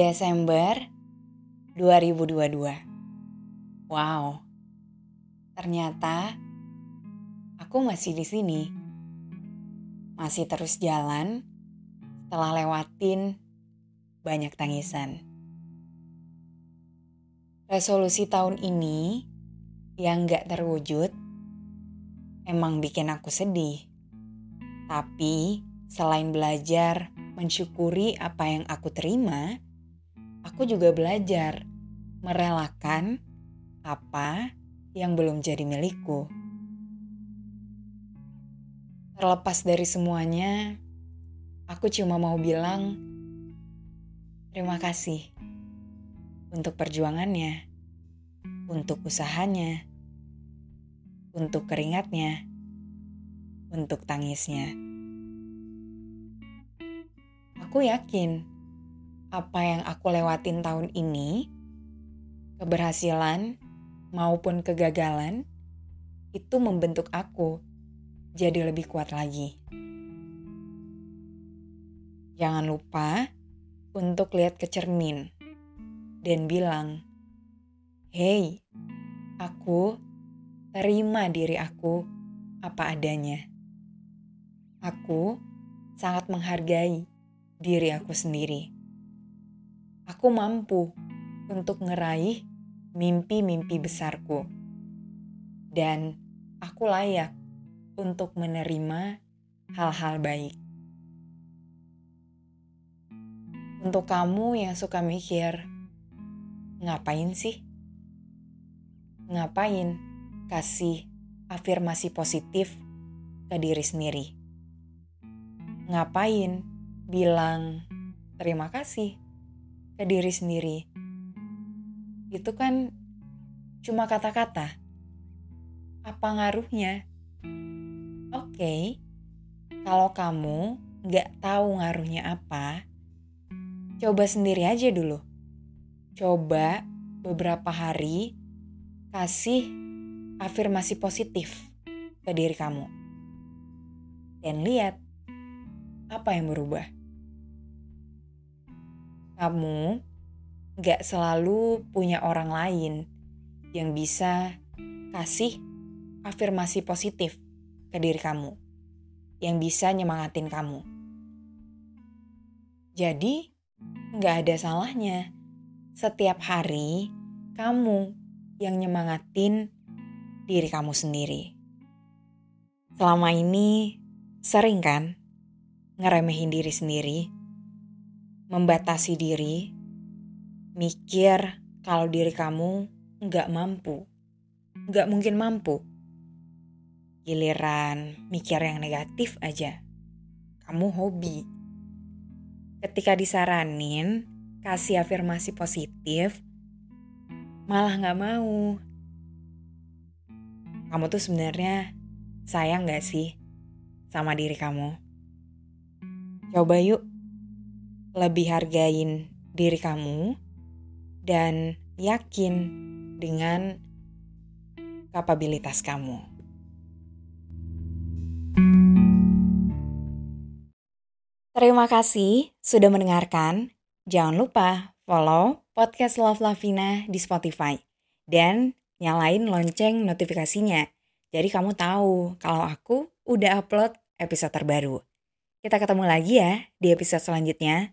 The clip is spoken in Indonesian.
Desember 2022. Wow. Ternyata aku masih di sini. Masih terus jalan setelah lewatin banyak tangisan. Resolusi tahun ini yang gak terwujud emang bikin aku sedih. Tapi selain belajar mensyukuri apa yang aku terima, aku juga belajar merelakan apa yang belum jadi milikku. Terlepas dari semuanya, aku cuma mau bilang terima kasih untuk perjuangannya, untuk usahanya, untuk keringatnya, untuk tangisnya. Aku yakin apa yang aku lewatin tahun ini, keberhasilan maupun kegagalan, itu membentuk aku jadi lebih kuat lagi. Jangan lupa untuk lihat ke cermin dan bilang, "Hei, aku terima diri aku apa adanya. Aku sangat menghargai diri aku sendiri." Aku mampu untuk ngeraih mimpi-mimpi besarku. Dan aku layak untuk menerima hal-hal baik. Untuk kamu yang suka mikir, ngapain sih? Ngapain kasih afirmasi positif ke diri sendiri? Ngapain bilang terima kasih ke diri sendiri. Itu kan cuma kata-kata. Apa ngaruhnya? Oke, okay, kalau kamu nggak tahu ngaruhnya apa, coba sendiri aja dulu. Coba beberapa hari kasih afirmasi positif ke diri kamu. Dan lihat apa yang berubah kamu gak selalu punya orang lain yang bisa kasih afirmasi positif ke diri kamu, yang bisa nyemangatin kamu. Jadi, gak ada salahnya setiap hari kamu yang nyemangatin diri kamu sendiri. Selama ini sering kan ngeremehin diri sendiri? Membatasi diri, mikir kalau diri kamu nggak mampu, nggak mungkin mampu. Giliran mikir yang negatif aja, kamu hobi. Ketika disaranin, kasih afirmasi positif, malah nggak mau. Kamu tuh sebenarnya sayang gak sih sama diri kamu? Coba yuk lebih hargain diri kamu dan yakin dengan kapabilitas kamu. Terima kasih sudah mendengarkan. Jangan lupa follow podcast Love Lavina di Spotify dan nyalain lonceng notifikasinya. Jadi kamu tahu kalau aku udah upload episode terbaru. Kita ketemu lagi ya di episode selanjutnya.